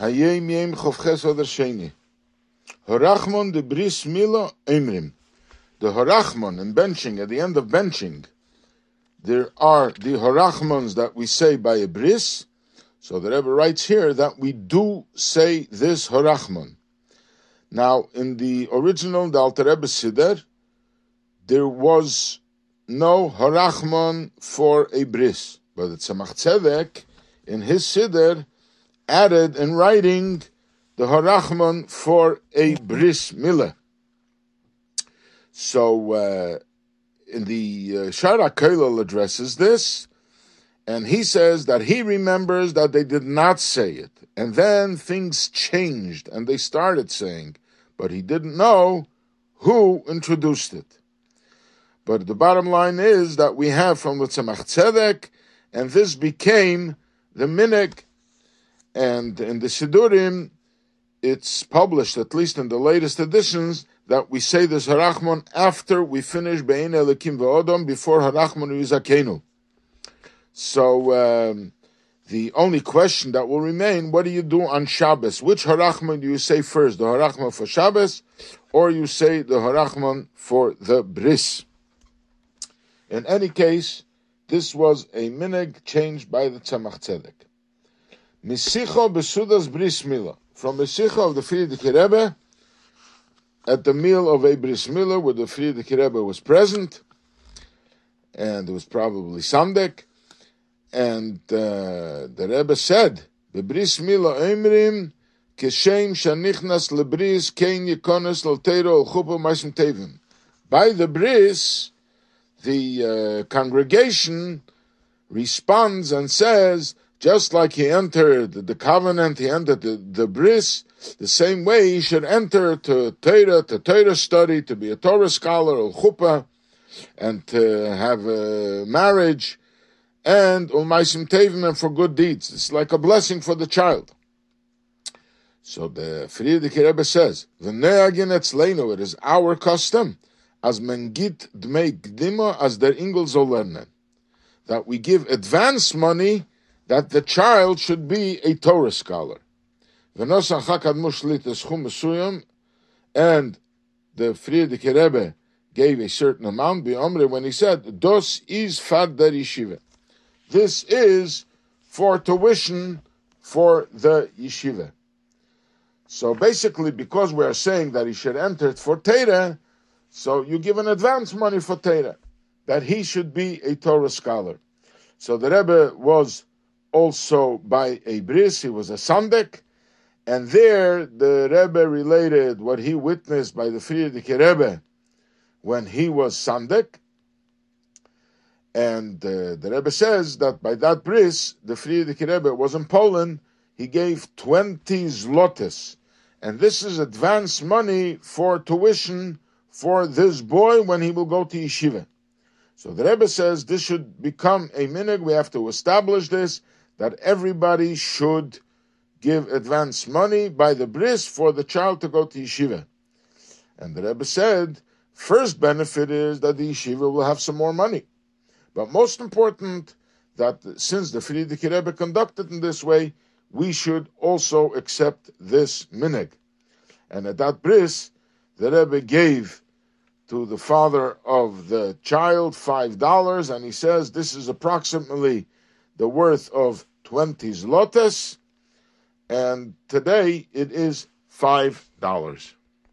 Hayom Yom Chovches Oder Sheni. Harachmon de Bris Mila Emrim. The Harachmon in benching, at the end of benching, there are the Harachmons that we say by a bris. So the Rebbe writes here that we do say this Harachmon. Now, in the original, the Alter Rebbe Siddur, there was no Harachmon for a bris. But the Tzemach Tzedek, in his Siddur, added in writing the Harachman for a bris milah. So uh, in the uh, Shaar HaKollel addresses this, and he says that he remembers that they did not say it, and then things changed and they started saying, but he didn't know who introduced it. But the bottom line is that we have from the Tzemach Tzedek, and this became the minig, and in the Sidurim, it's published, at least in the latest editions, that we say this Harachmon after we finish Bein Elikim V'odom, before Harachmon Yizakenu. So, um, the only question that will remain, what do you do on Shabbos? Which Harachman do you say first? The Harachman for Shabbos, or you say the Harachman for the Bris? In any case, this was a minig changed by the Tzemach Tzedek. Misicho besudas bris milah from the Sikha of the Frierdiker Rebbe at the meal of a bris milah where the Frierdiker Rebbe was present, and it was probably sandek, and uh, the Rebbe said, "Bebris milah emrim keshem shanichnas lebris kein yikonis l'teiro al chuppah ma'asim tevim." By the bris, the uh, congregation responds and says just like he entered the covenant, he entered the, the bris, the same way he should enter to Torah, to Torah study, to be a Torah scholar, or chuppah, and to have a marriage, and ulmaisim tevim, for good deeds. It's like a blessing for the child. So the Frierdiker Rebbe says, "V'neagin etzleinu." It is our custom, as mengit dmei gdima, as der ingel zolernen, that we give advance money that the child should be a Torah scholar. And the Frierdiker Rebbe gave a certain amount when he said, "Dos is fad der yeshiva." This is for tuition for the yeshiva. So basically, because we are saying that he should enter it for Torah, so you give an advance money for Torah, that he should be a Torah scholar. So the Rebbe was also by a bris. He was a sandek, and there the Rebbe related what he witnessed by the Frierdiker Rebbe when he was sandek. And uh, the Rebbe says that by that bris, the Frierdiker Rebbe was in Poland. He gave twenty zlotys. and this is advance money for tuition for this boy when he will go to yeshiva. So the Rebbe says this should become a minig. We have to establish this that everybody should give advance money by the bris for the child to go to yeshiva. And the Rebbe said, first benefit is that the yeshiva will have some more money. But most important, that since the Frierdiker Rebbe conducted in this way, we should also accept this minig. And at that bris, the Rebbe gave to the father of the child five dollars, and he says this is approximately the worth of 20 zlotes, and today it is $5.